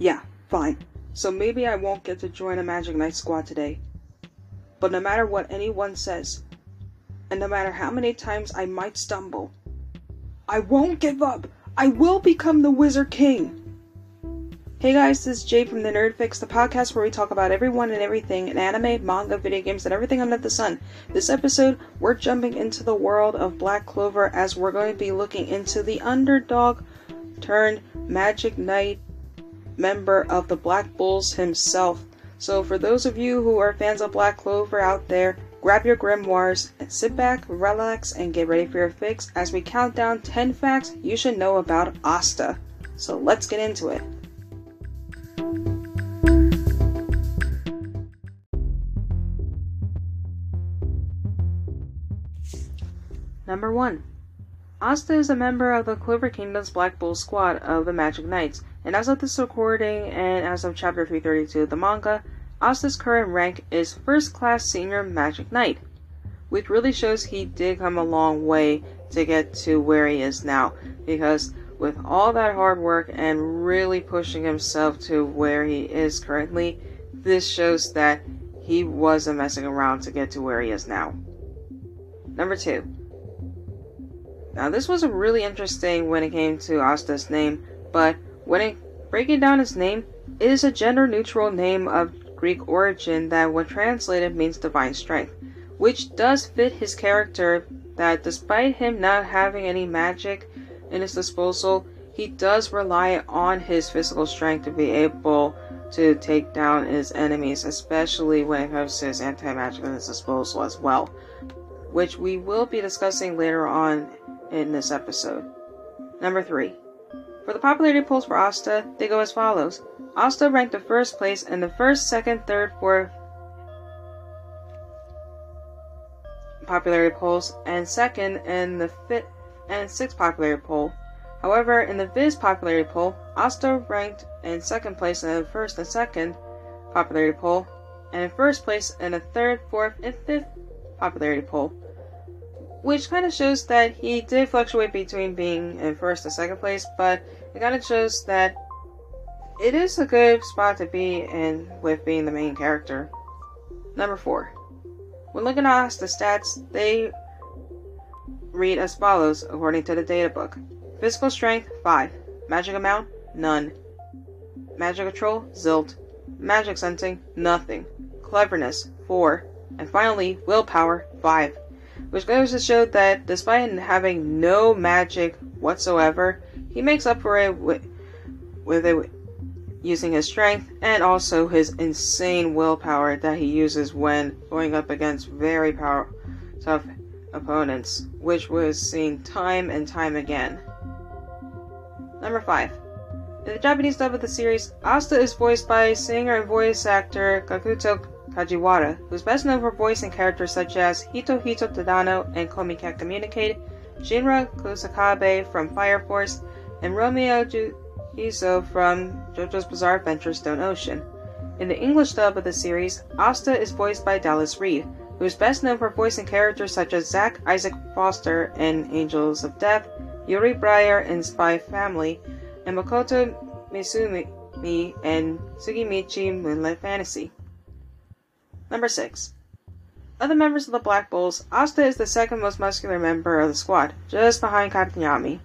Yeah, fine. So maybe I won't get to join a Magic Knight squad today. But no matter what anyone says, and no matter how many times I might stumble, I won't give up. I will become the Wizard King. Hey guys, this is Jay from the Nerd Fix, the podcast where we talk about everyone and everything in anime, manga, video games, and everything under the sun. This episode, we're jumping into the world of Black Clover as we're going to be looking into the underdog turned Magic Knight member of the Black Bulls himself. So, for those of you who are fans of Black Clover out there, grab your grimoires and sit back, relax, and get ready for your fix as we count down 10 facts you should know about Asta. So, let's get into it. Number 1. Asta is a member of the Clover Kingdom's Black Bull squad of the Magic Knights, and as of this recording and as of chapter 332 of the manga, Asta's current rank is First Class Senior Magic Knight, which really shows he did come a long way to get to where he is now, because with all that hard work and really pushing himself to where he is currently, this shows that he wasn't messing around to get to where he is now. Number 2. Now, this was really interesting when it came to Asta's name, but when it, breaking down his name, it is a gender neutral name of Greek origin that, when translated, means divine strength, which does fit his character. That despite him not having any magic in his disposal, he does rely on his physical strength to be able to take down his enemies, especially when it comes to his anti magic in his disposal as well, which we will be discussing later on in this episode. Number 3. For the popularity polls for Asta, they go as follows. Asta ranked the first place in the first, second, third, fourth popularity polls, and second in the fifth and sixth popularity poll. However, in the Viz popularity poll, Asta ranked in second place in the first and second popularity poll, and in first place in the third, fourth, and fifth popularity poll which kind of shows that he did fluctuate between being in first and second place, but it kind of shows that it is a good spot to be in with being the main character. Number four. When looking at the stats, they read as follows according to the data book. Physical strength 5, magic amount none, magic control zilt, magic sensing nothing, cleverness 4, and finally willpower 5 which goes to show that despite having no magic whatsoever, he makes up for it with, with it using his strength and also his insane willpower that he uses when going up against very power tough opponents, which was seen time and time again. Number 5. In the Japanese dub of the series, Asta is voiced by singer and voice actor Kakuto Kajiwara, who's best known for voicing characters such as Hitohito Tadano and Komi Can't Communicate, Shinra Kusakabe from Fire Force, and Romeo Jisso from JoJo's Bizarre Adventure Stone Ocean. In the English dub of the series, Asta is voiced by Dallas Reid, who is best known for voicing characters such as Zack Isaac Foster in Angels of Death, Yuri Briar in Spy Family, and Makoto Misumi in Tsukimichi Moonlight Fantasy. Number 6. Of the members of the Black Bulls, Asta is the second most muscular member of the squad, just behind Captain Yami.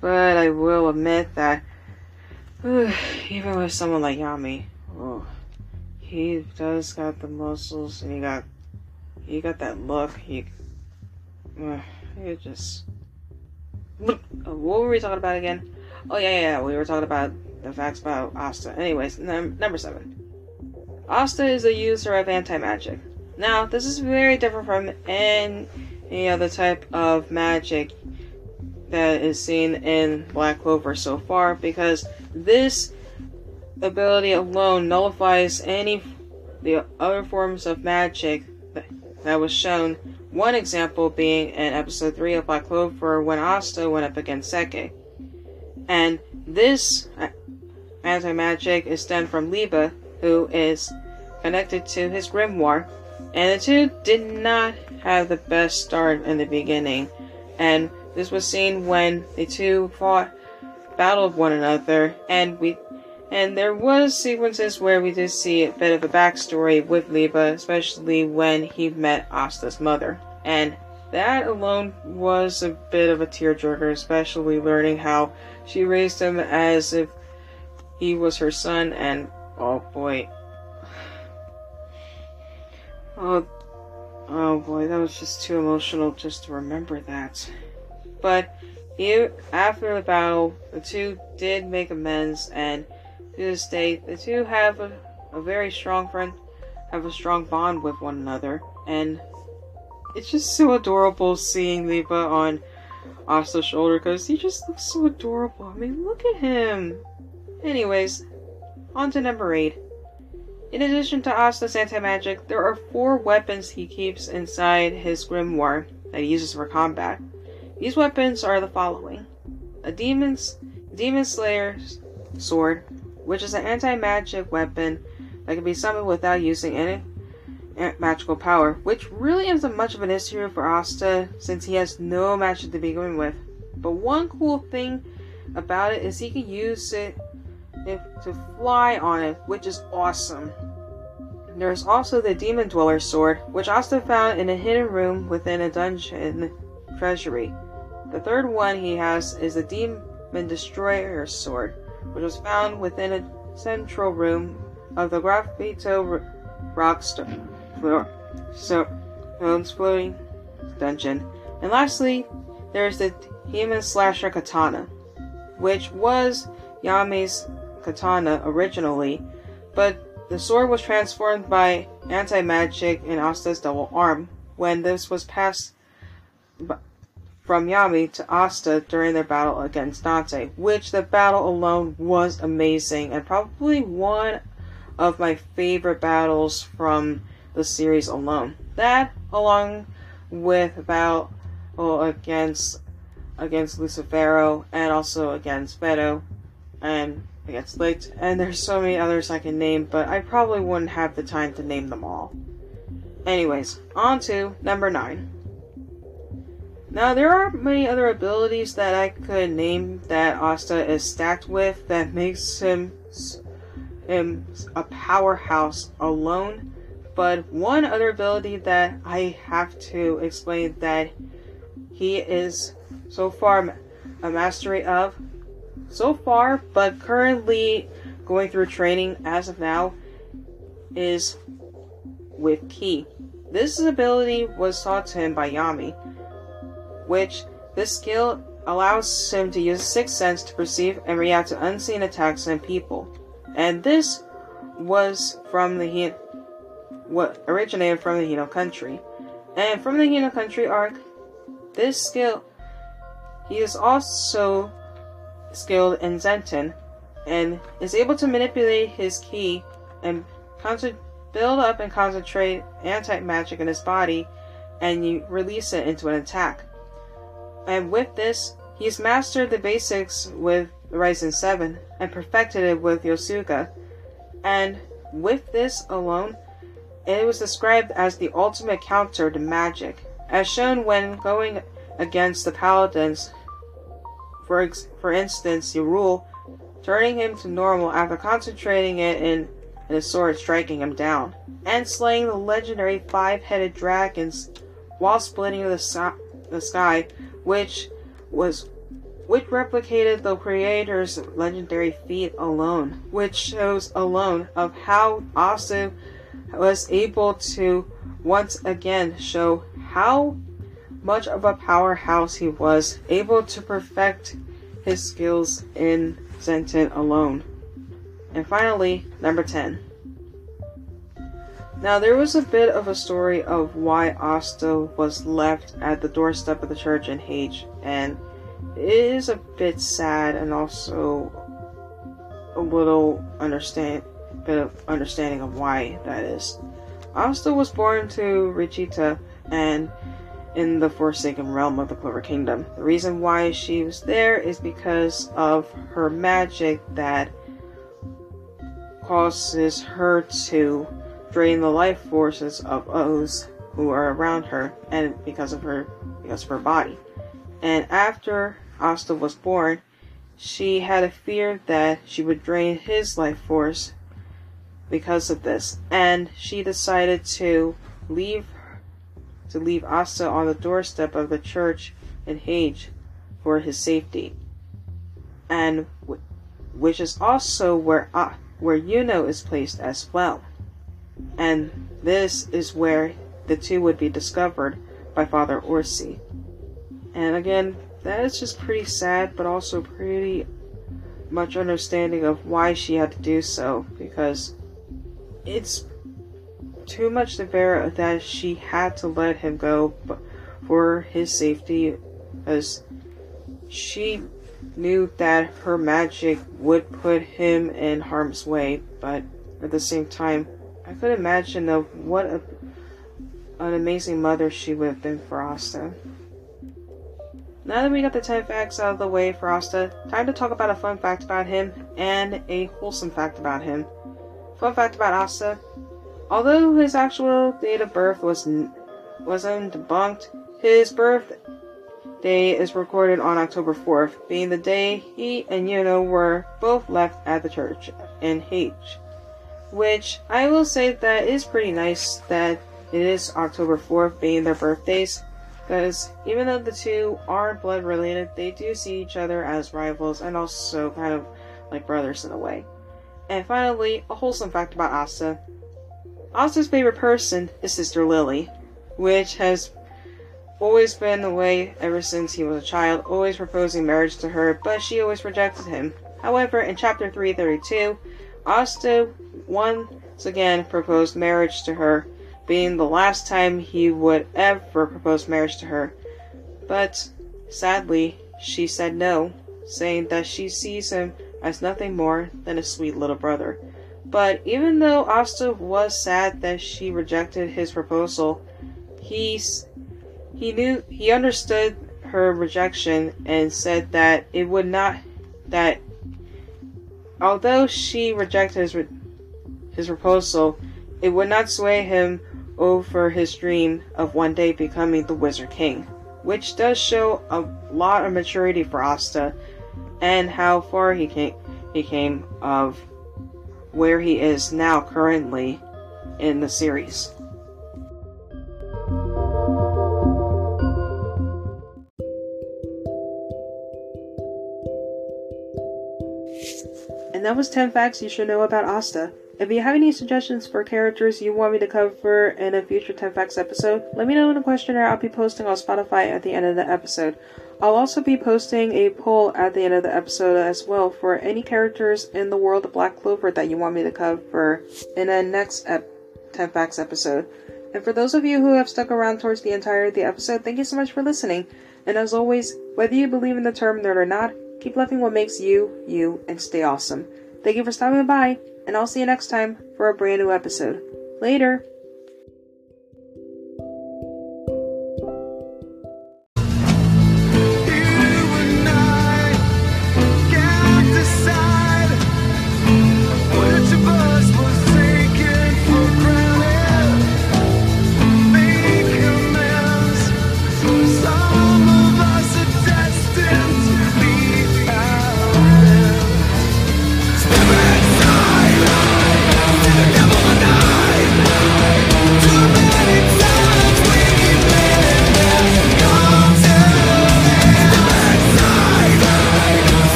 But I will admit that, even with someone like Yami, he does got the muscles and he got he got that look. He, uh, just. What were we talking about again? Oh yeah, yeah, yeah. We were talking about the facts about Asta. Anyways, num- number seven. Asta is a user of anti-magic. Now, this is very different from any other type of magic that is seen in Black Clover so far because this ability alone nullifies any the other forms of magic that, that was shown. One example being in episode 3 of Black Clover when Asta went up against Sekke. And this uh, anti magic is done from Liebe, who is connected to his grimoire, and the two did not have the best start in the beginning, and this was seen when the two fought, battled one another, and we And there was sequences where we did see a bit of a backstory with Liebe, especially when he met Asta's mother. And that alone was a bit of a tearjerker, especially learning how she raised him as if he was her son, and oh boy. Oh, oh boy, that was just too emotional just to remember that. But after the battle, the two did make amends, and to this day, the two have a, a very strong friend, have a strong bond with one another, and it's just so adorable seeing Liebe on Asta's shoulder because he just looks so adorable. I mean, look at him. Anyways, on to number 8. In addition to Asta's anti-magic, there are four weapons he keeps inside his grimoire that he uses for combat. These weapons are the following. A demon's demon slayer's sword, which is an anti-magic weapon that can be summoned without using any magical power, which really isn't much of an issue for Asta since he has no magic to begin with. But one cool thing about it is he can use it if, to fly on it, which is awesome. There's also the Demon Dweller sword, which Asta found in a hidden room within a dungeon treasury. The third one he has is the Demon Destroyer sword, which was found within a central room of the Graffito Rockstone floor, so Stone's floating dungeon. And lastly, there's the Demon Slasher Katana, which was Yami's katana originally, but the sword was transformed by anti magic in Asta's double arm when this was passed from Yami to Asta during their battle against Dante, which the battle alone was amazing and probably one of my favorite battles from the series alone. That, along with battle against against Lucifero and also against Vetto and against Licht, and there's so many others I can name, but I probably wouldn't have the time to name them all. Anyways, on to number 9. Now, there are many other abilities that I could name that Asta is stacked with that makes him, him a powerhouse alone but one other ability that I have to explain that he is so far a mastery of, so far, but currently going through training as of now, is with Ki. This ability was taught to him by Yami, which this skill allows him to use sixth sense to perceive and react to unseen attacks and people. And this was from the Hino, what originated from the Hino country. And from the Hino country arc, this skill, he is also skilled in Zetten and is able to manipulate his ki and build up and concentrate anti magic in his body and you release it into an attack. And with this, he's mastered the basics with Ryzen 7 and perfected it with Yosuga. And with this alone, it was described as the ultimate counter to magic, as shown when going against the paladins. For, ex- for instance, Yrule, turning him to normal after concentrating it in, in a sword striking him down, and slaying the legendary five-headed dragons while splitting the, the sky, which was which replicated the creator's legendary feat alone, which shows alone of how awesome was able to once again show how much of a powerhouse he was, able to perfect his skills in Zetten alone. And finally, number 10. Now, there was a bit of a story of why Asta was left at the doorstep of the church in Hage, and it is a bit sad and also a little understand bit of understanding of why that is. Asta was born to Richita and in the Forsaken Realm of the Clover Kingdom. The reason why she was there is because of her magic that causes her to drain the life forces of those who are around her and because of her because of her body. And after Asta was born, she had a fear that she would drain his life force because of this, and she decided to leave to leave Asa on the doorstep of the church in Hage for his safety, and which is also where uh, where Yuno is placed as well, and this is where the two would be discovered by Father Orsi. And again, that is just pretty sad, but also pretty much understanding of why she had to do so, because it's too much to bear that she had to let him go for his safety, as she knew that her magic would put him in harm's way, but at the same time, I could imagine of what a, an amazing mother she would have been for Asta. Now that we got the 10 facts out of the way for Asta, time to talk about a fun fact about him and a wholesome fact about him. Fun fact about Asta. Although his actual date of birth was wasn't debunked, his birth day is recorded on October 4th, being the day he and Yuno were both left at the church in H. Which I will say that is pretty nice that it is October 4th being their birthdays, because even though the two aren't blood related, they do see each other as rivals and also kind of like brothers in a way. And finally, a wholesome fact about Asta. Asta's favorite person is Sister Lily, which has always been the way ever since he was a child, always proposing marriage to her, but she always rejected him. However, in chapter 332, Asta once again proposed marriage to her, being the last time he would ever propose marriage to her. But sadly, she said no, saying that she sees him as nothing more than a sweet little brother. But even though Asta was sad that she rejected his proposal, he's, he knew he understood her rejection and said that it would not that although she rejected his his proposal, it would not sway him over his dream of one day becoming the Wizard King, which does show a lot of maturity for Asta and how far he came, he came of where he is now currently in the series. And that was 10 facts you should know about Asta. If you have any suggestions for characters you want me to cover in a future 10 Facts episode, let me know in the questionnaire I'll be posting on Spotify at the end of the episode. I'll also be posting a poll at the end of the episode as well for any characters in the world of Black Clover that you want me to cover in a next ep- 10 Facts episode. And for those of you who have stuck around towards the entire of the episode, thank you so much for listening. And as always, whether you believe in the term nerd or not, keep loving what makes you, you, and stay awesome. Thank you for stopping by and I'll see you next time for a brand new episode. Later!